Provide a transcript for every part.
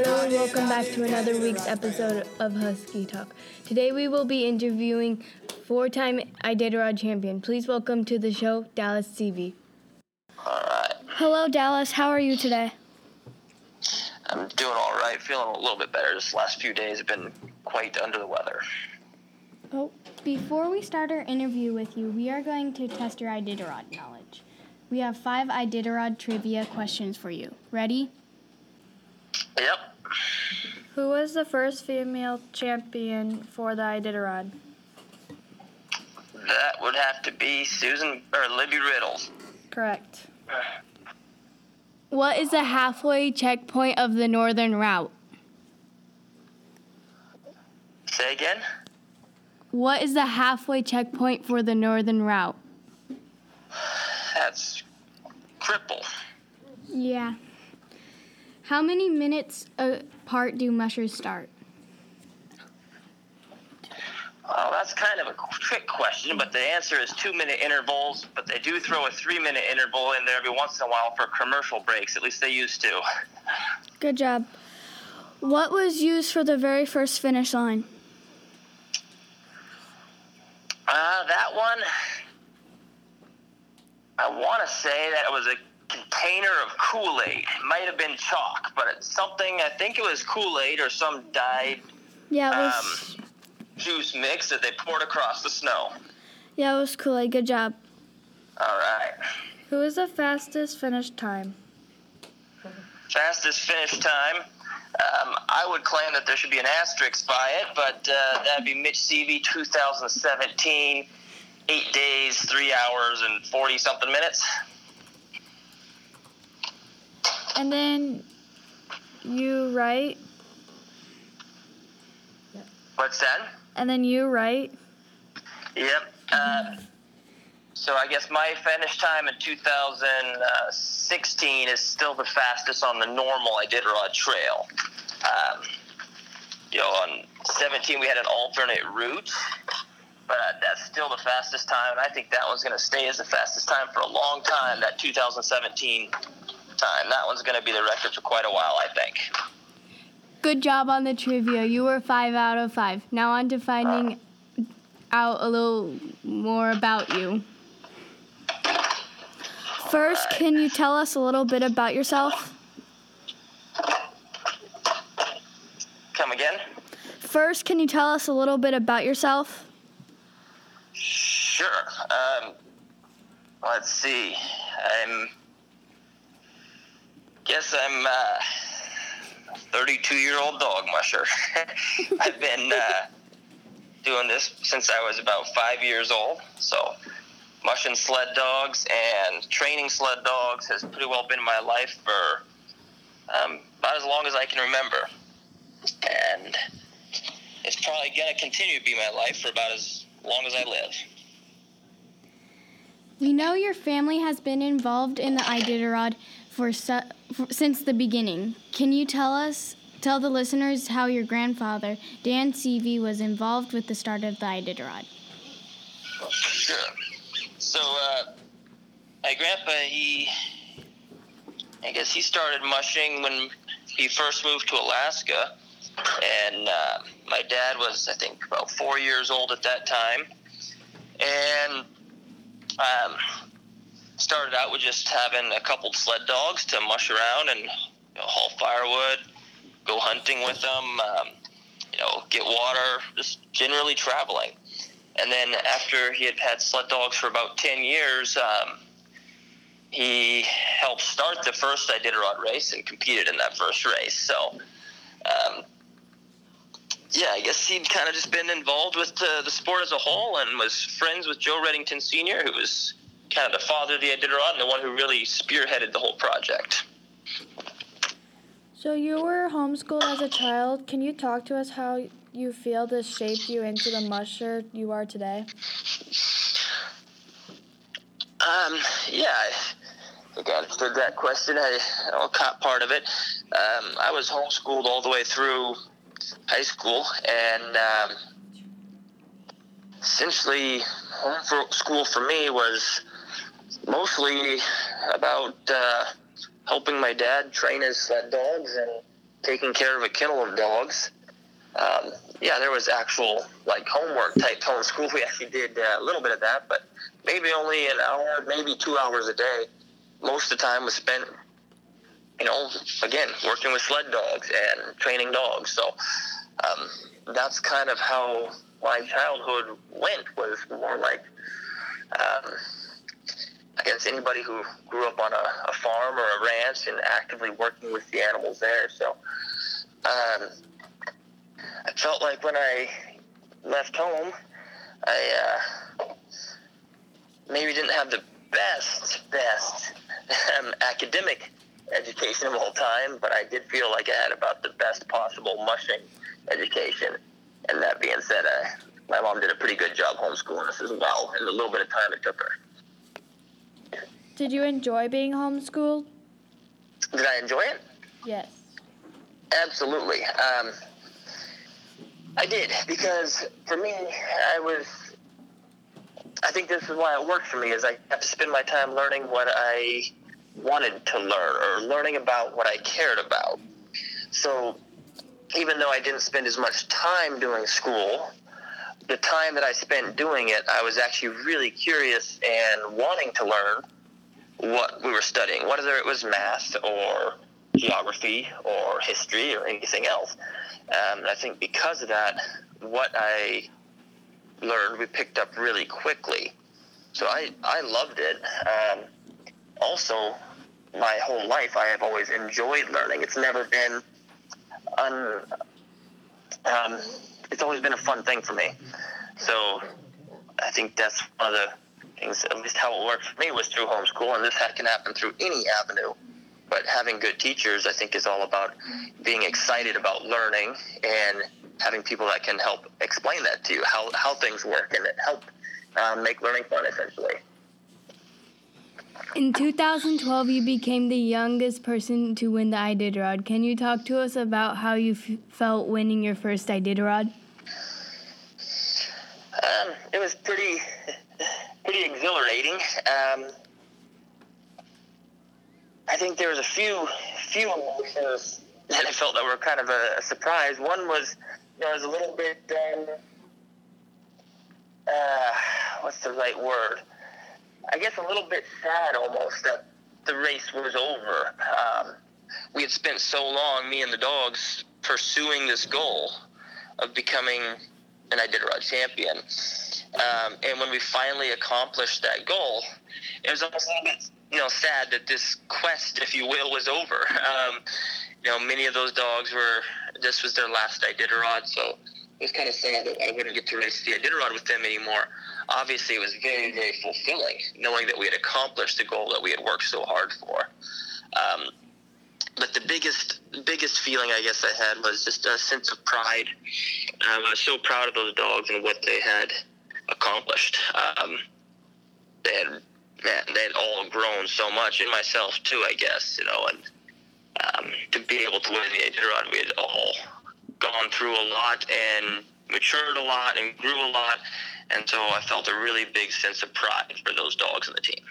Hello and welcome back to another week's episode of Husky Talk. Today we will be interviewing four-time Iditarod champion. Please welcome to the show Dallas Seavey. All right. Hello, Dallas. How are you today? I'm doing all right. Feeling a little bit better. This last few days have been quite under the weather. Oh, before we start our interview with you, we are going to test your Iditarod knowledge. We have five Iditarod trivia questions for you. Ready? Yep. Who was the first female champion for the Iditarod? That would have to be Susan or Libby Riddles. Correct. What is the halfway checkpoint of the northern route? Say again. What is the halfway checkpoint for the northern route? That's cripple. Yeah. How many minutes apart do mushers start? Well, that's kind of a trick question, but the answer is two minute intervals. But they do throw a three minute interval in there every once in a while for commercial breaks. At least they used to. Good job. What was used for the very first finish line? Uh, that one, I want to say that it was a container of Kool Aid. It might have been chalk, but it's something, I think it was Kool Aid or some dyed Yeah, was. um, juice mix that they poured across the snow. yeah, it was Kool Aid. Good job. All right. Who is the fastest finish time? Fastest finish time. Um, I would claim that there should be an asterisk by it, but uh, that'd be Mitch Seavey, 2017, eight days, three hours, and 40 something minutes. And then you write. What's that? and then you write. Yep. Uh, so I guess my finish time in 2016 is still the fastest on the normal Iditarod Trail. Um, you know, on 17 we had an alternate route, but that's still the fastest time, and I think that one's going to stay as the fastest time for a long time. That 2017 time, that one's going to be the record for quite a while, I think. Good job on the trivia. You were five out of five. Now on to finding out a little more about you. First, can you tell us a little bit about yourself? Come again? First, can you tell us a little bit about yourself? Sure. Um, let's see. I'm. Guess I'm uh, a 32 year old dog musher. I've been uh, doing this since I was about five years old. So, mushing sled dogs and training sled dogs has pretty well been my life for um, about as long as I can remember. And it's probably going to continue to be my life for about as long as I live. We know your family has been involved in the Iditarod for, for since the beginning. Can you tell us, tell the listeners how your grandfather, Dan Seavey, was involved with the start of the Iditarod? Sure. So, uh, my grandpa, he, I guess he started mushing when he first moved to Alaska. And uh, my dad was, I think, about four years old at that time. And um, started out with just having a couple sled dogs to mush around and you know, haul firewood, go hunting with them, um, you know, get water, just generally traveling. And then after he had had sled dogs for about 10 years, um, he helped start the first Iditarod race and competed in that first race. So, um, yeah, I guess he'd kind of just been involved with the, the sport as a whole and was friends with Joe Redington Sr., who was kind of the father of the Iditarod and the one who really spearheaded the whole project. So you were homeschooled as a child. Can you talk to us how you feel this shaped you into the musher you are today? Um, yeah, I think I understood that question. I, I caught part of it. Um, I was homeschooled all the way through high school, and um, essentially, homeschool for me was mostly about uh, helping my dad train his sled dogs and taking care of a kennel of dogs. Um, yeah, there was actual like homework type homeschool. We actually did uh, a little bit of that, but maybe only an hour, maybe two hours a day. Most of the time was spent, you know, again working with sled dogs and training dogs. So um, that's kind of how my childhood went. Was more like. Um, I guess anybody who grew up on a, a, farm or a ranch and actively working with the animals there. So um, I felt like when I left home, I uh, maybe didn't have the best, best um, academic education of all time, but I did feel like I had about the best possible mushing education. And that being said, my mom did a pretty good job homeschooling us as well, in the little bit of time it took her. Did you enjoy being homeschooled? Did I enjoy it? Yes. Absolutely. Um, I did because for me, I was. I think this is why it worked for me. Is I have to spend my time learning what I wanted to learn or learning about what I cared about. So even though I didn't spend as much time doing school, the time that I spent doing it, I was actually really curious and wanting to learn what we were studying, whether it was math or geography or history or anything else. Um, and I think because of that, what I learned we picked up really quickly. So I, I loved it. Um, also, my whole life I have always enjoyed learning. It's never been un, um, it's always been a fun thing for me. So I think that's one of the things, at least how it worked for me, was through homeschool, and this can happen through any avenue. But having good teachers, I think, is all about being excited about learning and having people that can help explain that to you, how, how things work, and help um, make learning fun, essentially. In 2012, you became the youngest person to win the Iditarod. Can you talk to us about how you f- felt winning your first Iditarod? Um, it was pretty pretty exhilarating. Um, I think there was a few few emotions that I felt that were kind of a, a surprise. One was, you know, I was a little bit, um, uh, what's the right word? I guess a little bit sad almost that the race was over. Um, we had spent so long, me and the dogs, pursuing this goal of becoming an Iditarod champion. Um, and when we finally accomplished that goal, it was almost a little bit, you know, sad that this quest, if you will, was over. Um, you know, many of those dogs were, this was their last Iditarod, so it was kind of sad that I wouldn't get to race the Iditarod with them anymore. Obviously, it was very, very fulfilling knowing that we had accomplished the goal that we had worked so hard for. Um, but the biggest biggest feeling I guess I had was just a sense of pride. Um, I was so proud of those dogs and what they had accomplished. Um, they had man, they had all grown so much, and myself too, I guess, you know, and um, to be able to win the Iditarod, we had all gone through a lot and matured a lot and grew a lot, and so I felt a really big sense of pride for those dogs and the team.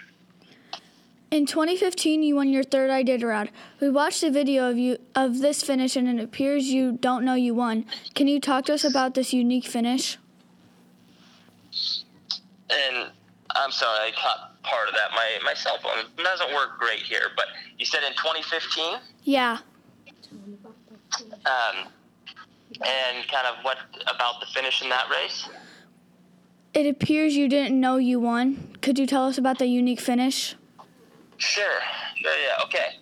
In 2015, you won your third Iditarod. We watched a video of you of this finish, and it appears you don't know you won. Can you talk to us about this unique finish? And I'm sorry, I caught part of that. My my cell phone doesn't work great here, but you said in 2015. Yeah. Um, and kind of what about the finish in that race? It appears you didn't know you won. Could you tell us about the unique finish? Sure. Yeah, yeah, okay.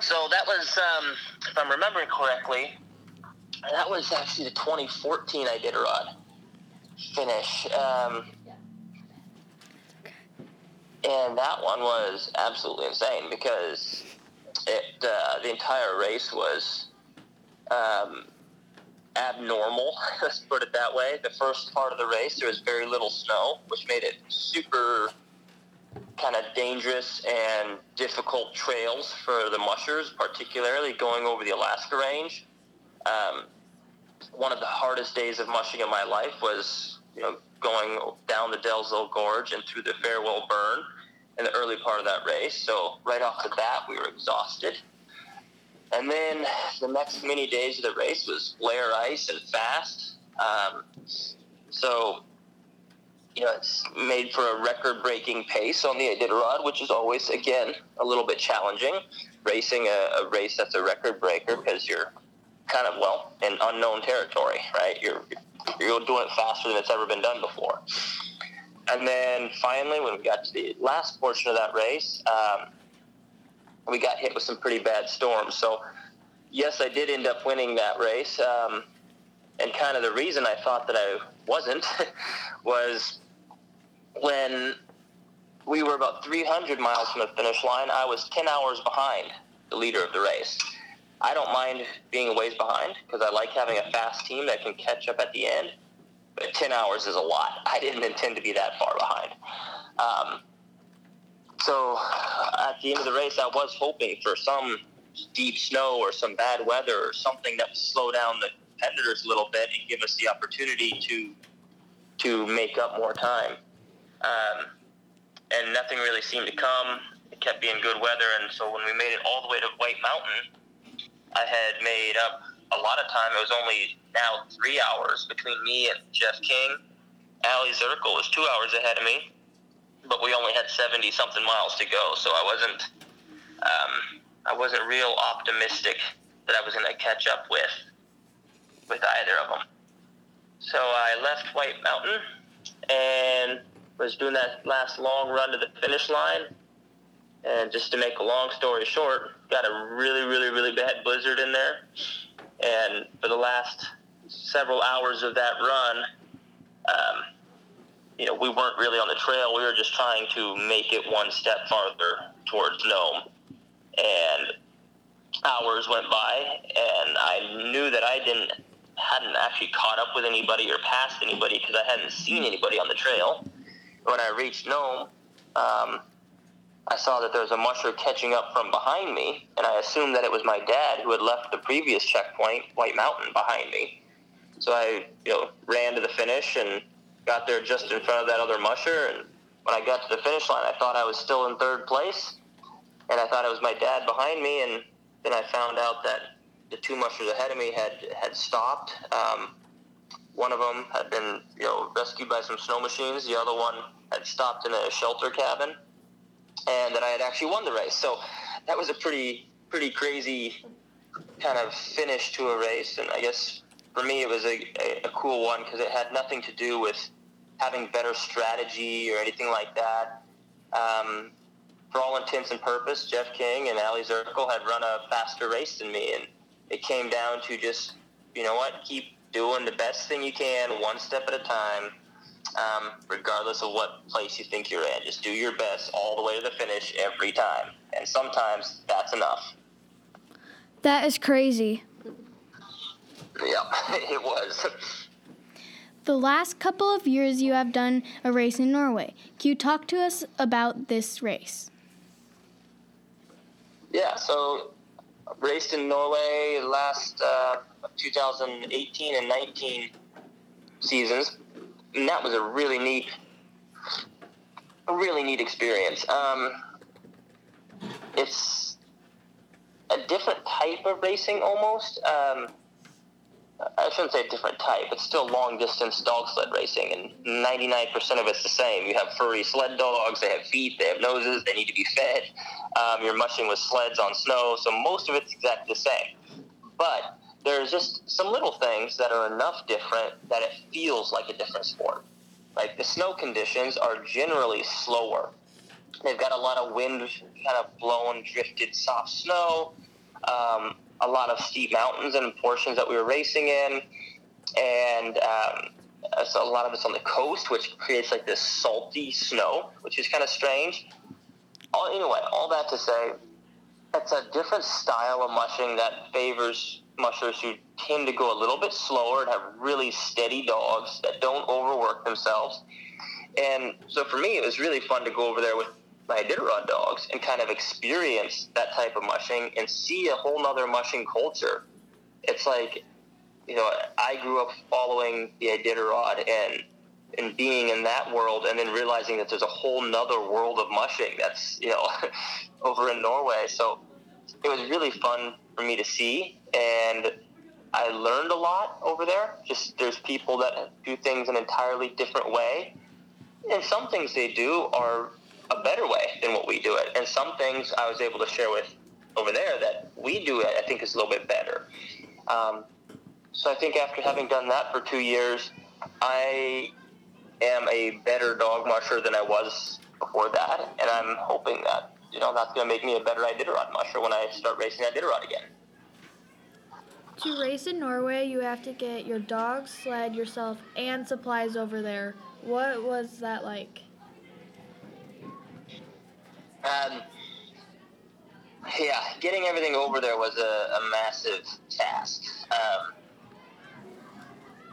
So that was, um, if I'm remembering correctly, that was actually the 2014 Iditarod finish. Um, and that one was absolutely insane because it uh, the entire race was um, abnormal. Let's put it that way. The first part of the race, there was very little snow, which made it super kind of dangerous and difficult trails for the mushers, particularly going over the Alaska Range. Um, one of the hardest days of mushing in my life was, you know, going down the Dalzell Gorge and through the Farewell Burn in the early part of that race. So right off the bat, we were exhausted. And then the next many days of the race was glare ice and fast. Um, so, you know, it's made for a record breaking pace on the Iditarod, which is always, again, a little bit challenging. Racing a, a race that's a record breaker because you're kind of, well, in unknown territory, right? You're, you're doing it faster than it's ever been done before. And then finally, when we got to the last portion of that race, um, we got hit with some pretty bad storms. So, yes, I did end up winning that race. Um, and kind of the reason I thought that I wasn't was when we were about 300 miles from the finish line, I was 10 hours behind the leader of the race. I don't mind being a ways behind because I like having a fast team that can catch up at the end. But 10 hours is a lot. I didn't intend to be that far behind. Um, so at the end of the race, I was hoping for some deep snow or some bad weather or something that would slow down the competitors a little bit and give us the opportunity to to make up more time. Um, and nothing really seemed to come. It kept being good weather, and so when we made it all the way to White Mountain, I had made up a lot of time. It was only now three hours between me and Jeff King. Aliy Zirkle was two hours ahead of me, but we only had seventy something miles to go. So I wasn't, um, I wasn't real optimistic that I was going to catch up with with either of them. So I left White Mountain and was doing that last long run to the finish line. And just to make a long story short, got a really, really, really bad blizzard in there. And for the last several hours of that run, um, you know, we weren't really on the trail. We were just trying to make it one step farther towards Nome. And hours went by, and I knew that I didn't hadn't actually caught up with anybody or passed anybody because I hadn't seen anybody on the trail. When I reached Nome, um, I saw that there was a musher catching up from behind me, and I assumed that it was my dad who had left the previous checkpoint, White Mountain, behind me. So I, you know, ran to the finish and got there just in front of that other musher. And when I got to the finish line, I thought I was still in third place, and I thought it was my dad behind me. And then I found out that the two mushers ahead of me had had stopped. Um, one of them had been, you know, rescued by some snow machines. The other one had stopped in a shelter cabin, and that I had actually won the race. So that was a pretty pretty crazy kind of finish to a race. And I guess for me, it was a, a, a cool one because it had nothing to do with having better strategy or anything like that. Um, for all intents and purpose, Jeff King and Aliy Zirkle had run a faster race than me, and it came down to just, you know what, keep doing the best thing you can, one step at a time, um, regardless of what place you think you're in. Just do your best all the way to the finish every time. And sometimes that's enough. That is crazy. Yeah, it was. The last couple of years you have done a race in Norway. Can you talk to us about this race? Yeah, so raced in Norway last uh, 2018 and 19 seasons, and that was a really neat, a really neat experience. Um, it's a different type of racing almost. Um, I shouldn't say a different type. It's still long distance dog sled racing, and 99% of it's the same. You have furry sled dogs, they have feet, they have noses, they need to be fed. Um, you're mushing with sleds on snow, so most of it's exactly the same. But there's just some little things that are enough different that it feels like a different sport. Like the snow conditions are generally slower. They've got a lot of wind kind of blowing, drifted soft snow. Um, a lot of steep mountains and portions that we were racing in, and um, so a lot of it's on the coast, which creates like this salty snow, which is kind of strange. All, anyway, all that to say, it's a different style of mushing that favors mushers who tend to go a little bit slower and have really steady dogs that don't overwork themselves. And so for me, it was really fun to go over there with my Iditarod dogs and kind of experience that type of mushing and see a whole nother mushing culture. It's like, you know, I grew up following the Iditarod and and being in that world and then realizing that there's a whole nother world of mushing that's, you know, over in Norway. So it was really fun for me to see, and I learned a lot over there. Just there's people that do things an entirely different way, and some things they do are a better way than what we do it, and some things I was able to share with over there that we do it. I think is a little bit better. Um, so I think after having done that for two years, I am a better dog musher than I was before that, and I'm hoping that you know that's going to make me a better Iditarod musher when I start racing Iditarod again. To race in Norway, you have to get your dog, sled, yourself, and supplies over there. What was that like? Um, yeah, getting everything over there was a, a massive task. Um,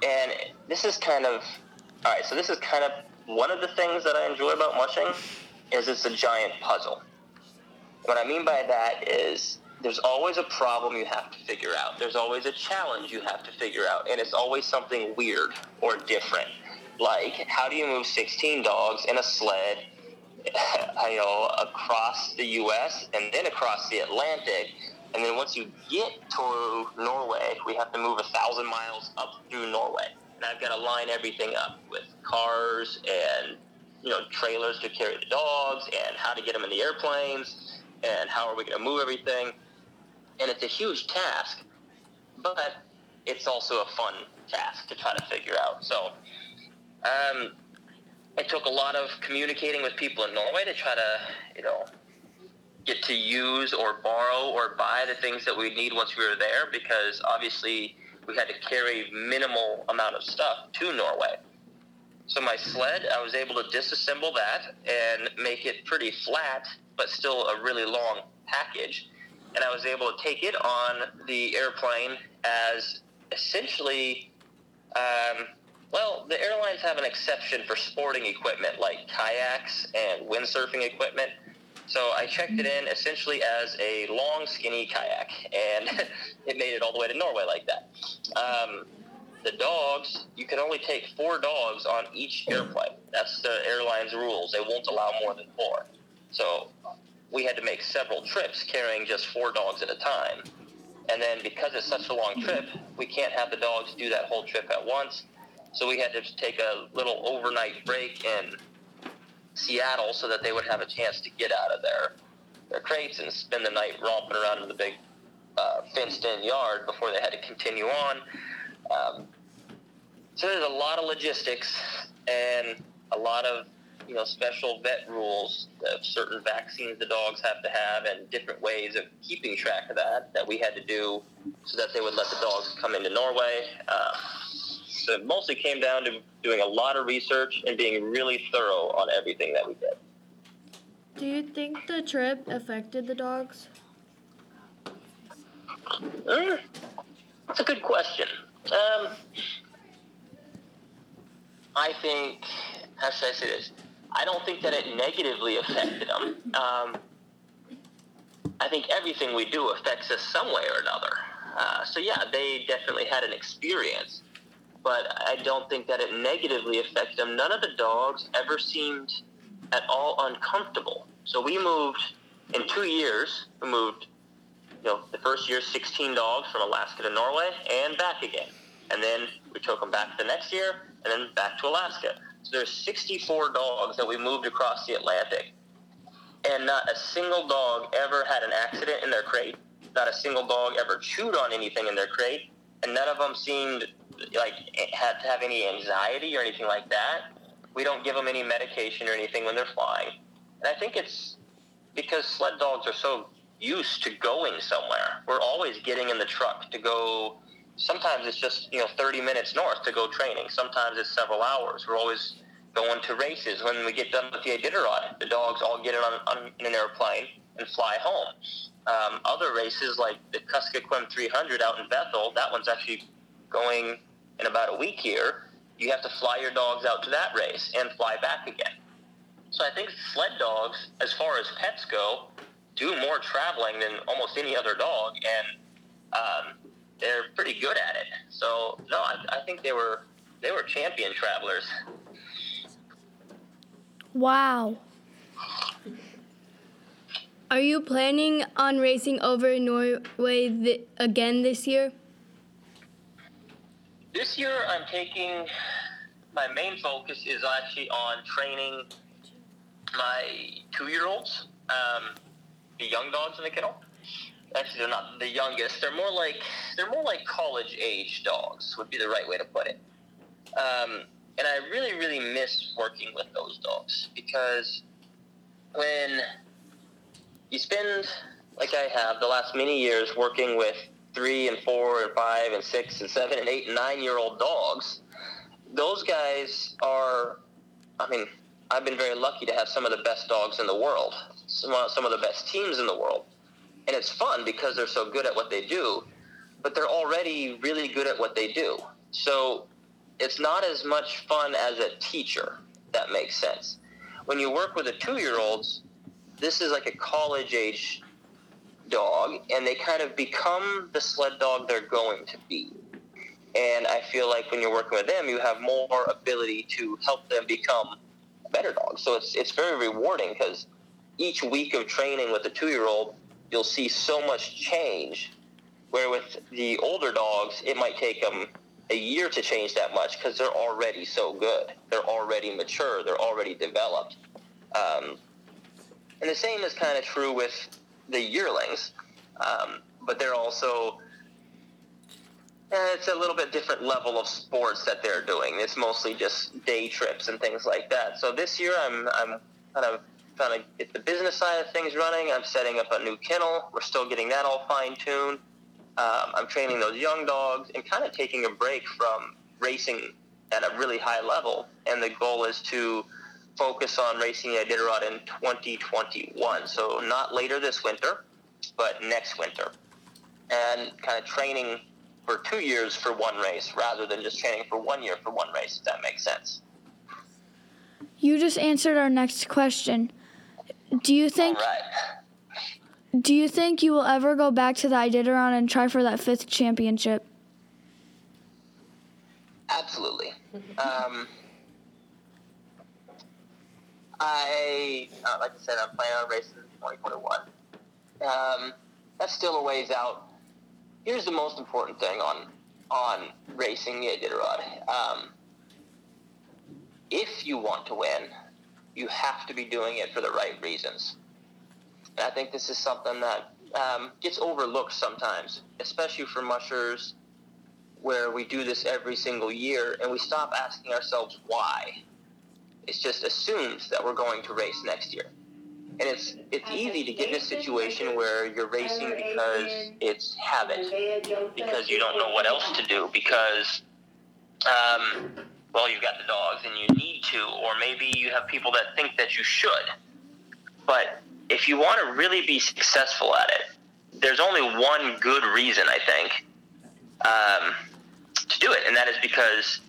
and this is kind of, all right, so this is kind of one of the things that I enjoy about mushing is it's a giant puzzle. What I mean by that is there's always a problem you have to figure out. There's always a challenge you have to figure out, and it's always something weird or different. Like, how do you move 16 dogs in a sled, you know, across the U.S. and then across the Atlantic? And then once you get to Norway, we have to move a thousand miles up through Norway, and I've got to line everything up with cars and you know trailers to carry the dogs, and how to get them in the airplanes, and how are we going to move everything and it's a huge task, but it's also a fun task to try to figure out. So, um, it took a lot of communicating with people in Norway to try to, you know, get to use or borrow or buy the things that we need once we were there because obviously we had to carry minimal amount of stuff to Norway. So my sled, I was able to disassemble that and make it pretty flat, but still a really long package and I was able to take it on the airplane as essentially, um, well, the airlines have an exception for sporting equipment like kayaks and windsurfing equipment. So I checked it in essentially as a long, skinny kayak, and it made it all the way to Norway like that. Um, the dogs, you can only take four dogs on each airplane. That's the airline's rules. They won't allow more than four. So we had to make several trips carrying just four dogs at a time. And then because it's such a long trip, we can't have the dogs do that whole trip at once. So we had to take a little overnight break in Seattle so that they would have a chance to get out of their their crates and spend the night romping around in the big uh, fenced-in yard before they had to continue on. Um, so there's a lot of logistics and a lot of you know, special vet rules of certain vaccines the dogs have to have and different ways of keeping track of that that we had to do so that they would let the dogs come into Norway. Uh, so it mostly came down to doing a lot of research and being really thorough on everything that we did. Do you think the trip affected the dogs? Mm, that's a good question. Um, I think, how should I say this? I don't think that it negatively affected them. Um, I think everything we do affects us some way or another. Uh, so yeah, they definitely had an experience, but I don't think that it negatively affected them. None of the dogs ever seemed at all uncomfortable. So we moved in two years. We moved, you know, the first year 16 dogs from Alaska to Norway and back again, and then we took them back the next year and then back to Alaska. So there's 64 dogs that we moved across the Atlantic, and not a single dog ever had an accident in their crate. Not a single dog ever chewed on anything in their crate, and none of them seemed like had to have any anxiety or anything like that. We don't give them any medication or anything when they're flying, and I think it's because sled dogs are so used to going somewhere. We're always getting in the truck to go sometimes it's just you know 30 minutes north to go training. Sometimes it's several hours. We're always going to races. When we get done with the Iditarod, the dogs all get on, on in an airplane and fly home. Um, other races like the Kuskokwim 300 out in Bethel, that one's actually going in about a week here. You have to fly your dogs out to that race and fly back again. So I think sled dogs, as far as pets go, do more traveling than almost any other dog, and um, they're pretty good at it. So no, I, I think they were they were champion travelers. Wow. Are you planning on racing over Norway th- again this year? This year, I'm taking my main focus is actually on training my two-year-olds, um, the young dogs in the kennel. Actually, they're not the youngest. They're more like they're more like college-age dogs would be the right way to put it. Um, and I really, really miss working with those dogs because when you spend, like I have, the last many years working with three and four and five and six and seven and eight and nine year old dogs, those guys are, I mean, I've been very lucky to have some of the best dogs in the world, some, uh, some of the best teams in the world. And it's fun because they're so good at what they do, but they're already really good at what they do. So it's not as much fun as a teacher, that makes sense. When you work with the two year olds, this is like a college age dog, and they kind of become the sled dog they're going to be. And I feel like when you're working with them, you have more ability to help them become better dogs. So it's it's very rewarding because each week of training with a two year old, you'll see so much change. Where with the older dogs, it might take them a year to change that much because they're already so good. They're already mature. They're already developed. Um, and the same is kind of true with the yearlings, um, but they're also eh, it's a little bit different level of sports that they're doing. It's mostly just day trips and things like that. So this year, I'm I'm kind of trying to get the business side of things running. I'm setting up a new kennel. We're still getting that all fine tuned. Um, I'm training those young dogs and kind of taking a break from racing at a really high level. And the goal is to focus on racing the Iditarod in 2021. So not later this winter, but next winter. And kind of training for two years for one race rather than just training for one year for one race, if that makes sense. You just answered our next question. Do you think right. do you think you will ever go back to the Iditarod and try for that fifth championship? Absolutely. Um, I, uh, like I said, I'm planning on racing in 2021. Um, that's still a ways out. Here's the most important thing on on racing the Iditarod. Um, if you want to win, you have to be doing it for the right reasons. And I think this is something that um, gets overlooked sometimes, especially for mushers where we do this every single year and we stop asking ourselves why. It's just assumes that we're going to race next year. And it's it's easy to get in a situation where you're racing because it's habit, because you don't know what else to do, because um, well you've got the dogs and you need to, or maybe you have people that think that you should. But if you want to really be successful at it, there's only one good reason I think um, to do it, and that is because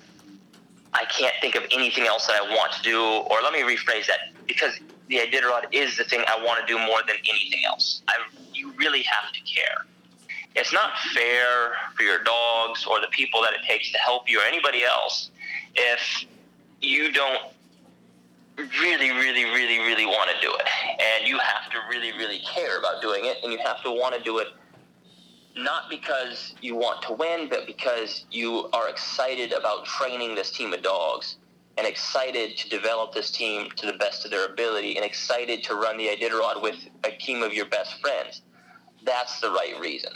I can't think of anything else that I want to do. Or let me rephrase that: because the Iditarod is the thing I want to do more than anything else. I, you really have to care. It's not fair for your dogs or the people that it takes to help you or anybody else if you don't really, really, really, really want to do it. And you have to really, really care about doing it, and you have to want to do it not because you want to win, but because you are excited about training this team of dogs and excited to develop this team to the best of their ability and excited to run the Iditarod with a team of your best friends. That's the right reason.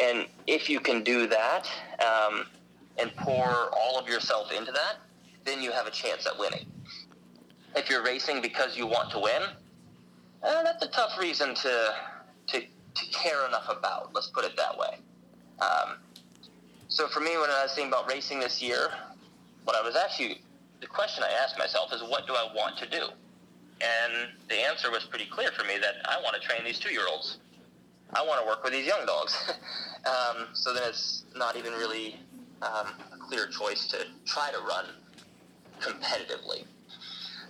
And if you can do that um, and pour all of yourself into that, then you have a chance at winning. If you're racing because you want to win, eh, that's a tough reason to, to, to care enough about. Let's put it that way. Um, so for me, when I was thinking about racing this year, what I was actually the question I asked myself is, what do I want to do? And the answer was pretty clear for me that I want to train these two-year-olds. I want to work with these young dogs. um, so then it's not even really um, a clear choice to try to run competitively.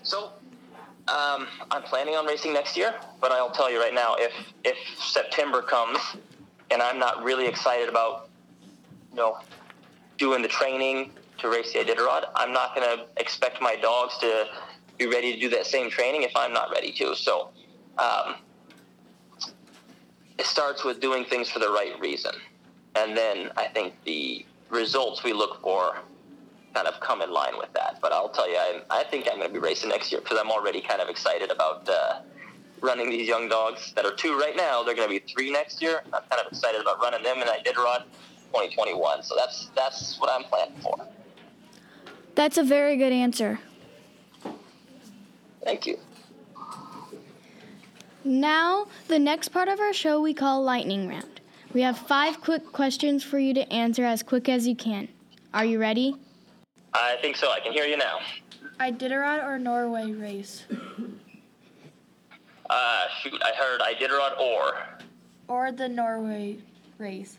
So um, I'm planning on racing next year, but I'll tell you right now, if if September comes and I'm not really excited about, you know, doing the training to race the Iditarod, I'm not going to expect my dogs to be ready to do that same training if I'm not ready to. So um, it starts with doing things for the right reason. And then I think the results we look for kind of come in line with that. But I'll tell you, I, I think I'm going to be racing next year because I'm already kind of excited about uh, running these young dogs that are two right now. They're going to be three next year. I'm kind of excited about running them and I did run 2021. So that's that's what I'm planning for. That's a very good answer. Thank you. Now, the next part of our show we call Lightning Round. We have five quick questions for you to answer as quick as you can. Are you ready? I think so. I can hear you now. Iditarod or Norway race? Uh, shoot, I heard Iditarod or. Or the Norway race?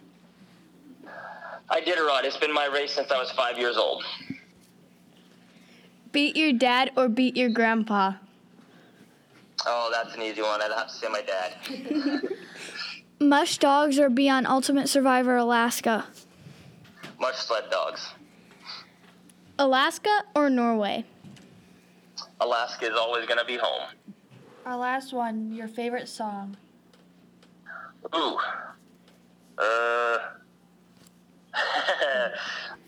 Iditarod. It's been my race since I was five years old. Beat your dad or beat your grandpa? Oh, that's an easy one. I'd have to say my dad. Mush dogs or be on Ultimate Survivor Alaska? Mush sled dogs. Alaska or Norway? Alaska is always going to be home. Our last one, your favorite song? Ooh. Uh.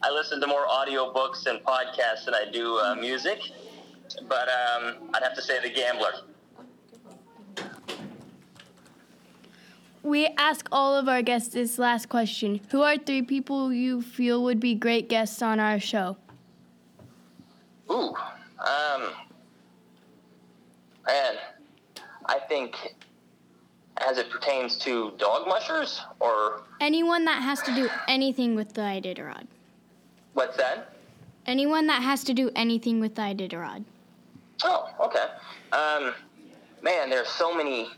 I listen to more audiobooks and podcasts than I do uh, music, but um, I'd have to say The Gambler. We ask all of our guests this last question. Who are three people you feel would be great guests on our show? Ooh. Um. Man, I think as it pertains to dog mushers or Anyone that has to do anything with the Iditarod. what's that? Anyone that has to do anything with the Iditarod. Oh, okay. Um, man, there's so many,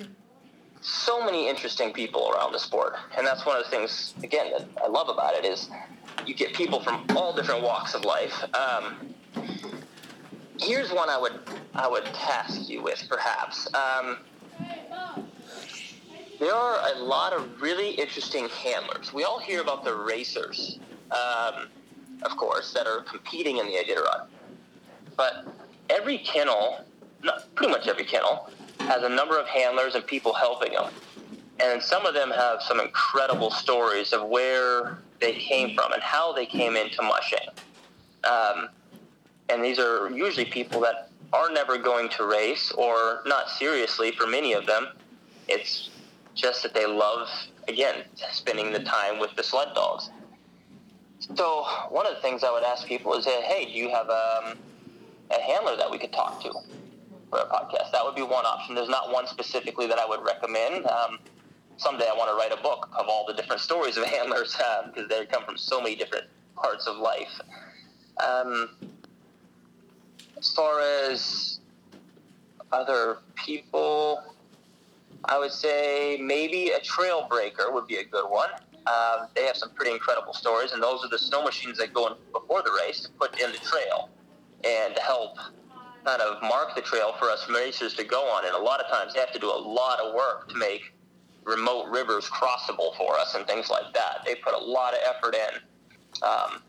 so many interesting people around the sport, and that's one of the things again that I love about it is you get people from all different walks of life. Um, here's one I would I would task you with, perhaps. Um, there are a lot of really interesting handlers. We all hear about the racers, um, of course, that are competing in the Iditarod. But every kennel, not, pretty much every kennel, has a number of handlers and people helping them. And some of them have some incredible stories of where they came from and how they came into mushing. Um, and these are usually people that are never going to race or not seriously for many of them. It's just that they love, again, spending the time with the sled dogs. So one of the things I would ask people is, uh, hey, do you have um, a handler that we could talk to for a podcast? That would be one option. There's not one specifically that I would recommend. Um, someday I want to write a book of all the different stories of handlers uh, because they come from so many different parts of life. Um, as far as other people, I would say maybe a trail breaker would be a good one. Um, they have some pretty incredible stories, and those are the snow machines that go in before the race to put in the trail and to help kind of mark the trail for us racers to go on. And a lot of times they have to do a lot of work to make remote rivers crossable for us and things like that. They put a lot of effort in um,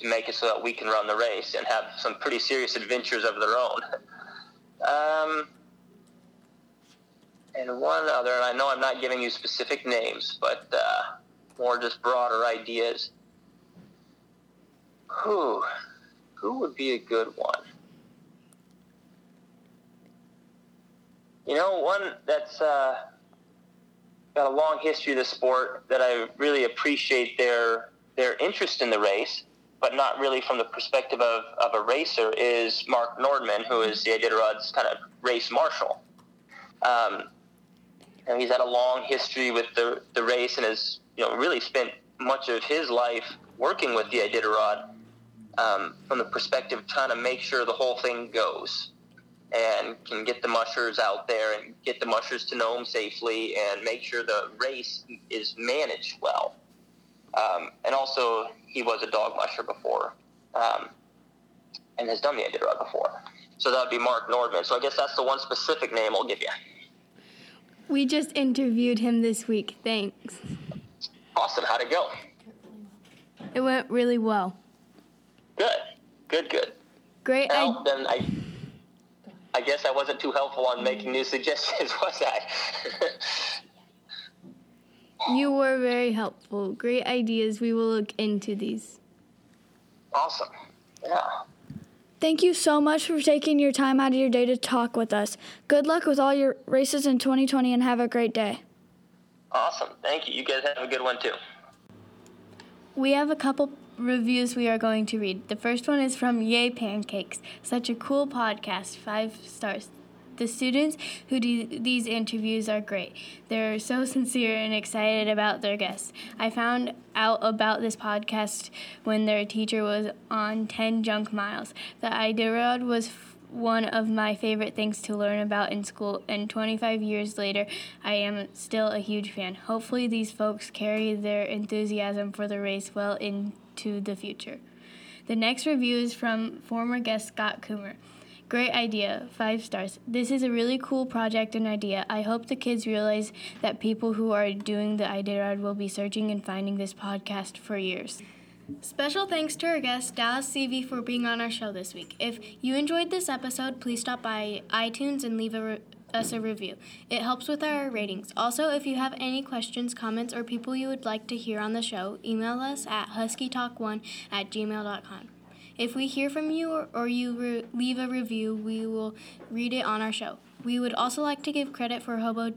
to make it so that we can run the race and have some pretty serious adventures of their own. Um, and one other, and I know I'm not giving you specific names, but uh, more just broader ideas. Who, who would be a good one? You know, one that's uh, got a long history of the sport that I really appreciate their their interest in the race, but not really from the perspective of, of a racer, is Mark Nordman, who is the Iditarod's kind of race marshal. Um, and he's had a long history with the, the race and has you know really spent much of his life working with the Iditarod um, from the perspective of trying to make sure the whole thing goes and can get the mushers out there and get the mushers to Nome safely and make sure the race is managed well. Um, and also, he was a dog musher before um, and has done the Iditarod before. So that would be Mark Nordman. So I guess that's the one specific name I'll give you. We just interviewed him this week. Thanks. Awesome. How'd it go? It went really well. Good. Good, good. Great. I, Well, then I, I guess I wasn't too helpful on making new suggestions, was I? You were very helpful. Great ideas. We will look into these. Awesome. Yeah. Thank you so much for taking your time out of your day to talk with us. Good luck with all your races in 2020 and have a great day. Awesome. Thank you. You guys have a good one too. We have a couple reviews we are going to read. The first one is from Yay Pancakes. Such a cool podcast. Five stars. The students who do these interviews are great. They're so sincere and excited about their guests. I found out about this podcast when their teacher was on 10 junk miles. The Iditarod was one of my favorite things to learn about in school, and 25 years later, I am still a huge fan. Hopefully, these folks carry their enthusiasm for the race well into the future. The next review is from former guest Scott Coomer. Great idea, five stars. This is a really cool project and idea. I hope the kids realize that people who are doing the Iditarod will be searching and finding this podcast for years. Special thanks to our guest, Dallas Seavey, for being on our show this week. If you enjoyed this episode, please stop by iTunes and leave a re- us a review. It helps with our ratings. Also, if you have any questions, comments, or people you would like to hear on the show, email us at huskytalk1 at gmail.com. If we hear from you or, or you re- leave a review, we will read it on our show. We would also like to give credit for Hobo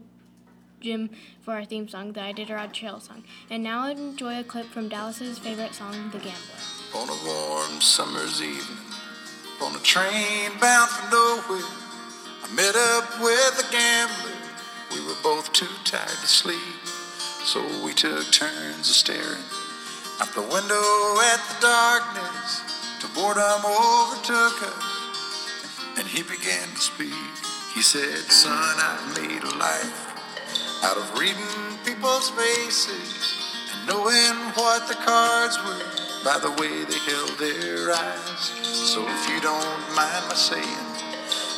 Jim for our theme song, the Iditarod Trail song. And now enjoy a clip from Dallas's favorite song, The Gambler. On a warm summer's evening, on a train bound for nowhere, I met up with a gambler. We were both too tired to sleep, so we took turns of staring out the window at the darkness. Till boredom overtook us, and he began to speak. He said, Son, I've made a life out of reading people's faces and knowing what the cards were by the way they held their eyes. So if you don't mind my saying,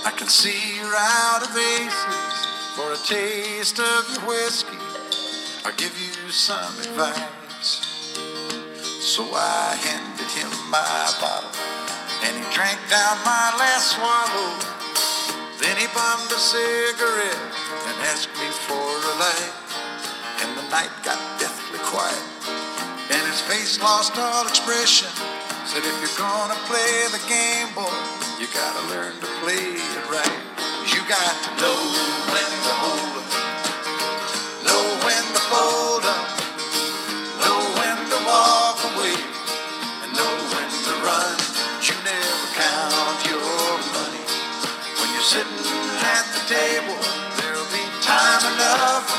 I can see you're out of aces. For a taste of your whiskey, I'll give you some advice. So I handed him my bottle, and he drank down my last swallow. Then he bummed a cigarette and asked me for a light. And the night got deathly quiet, and his face lost all expression. Said, if you're gonna play the game, boy, you gotta learn to play it right. You got to know when to hold know when to fold. enough.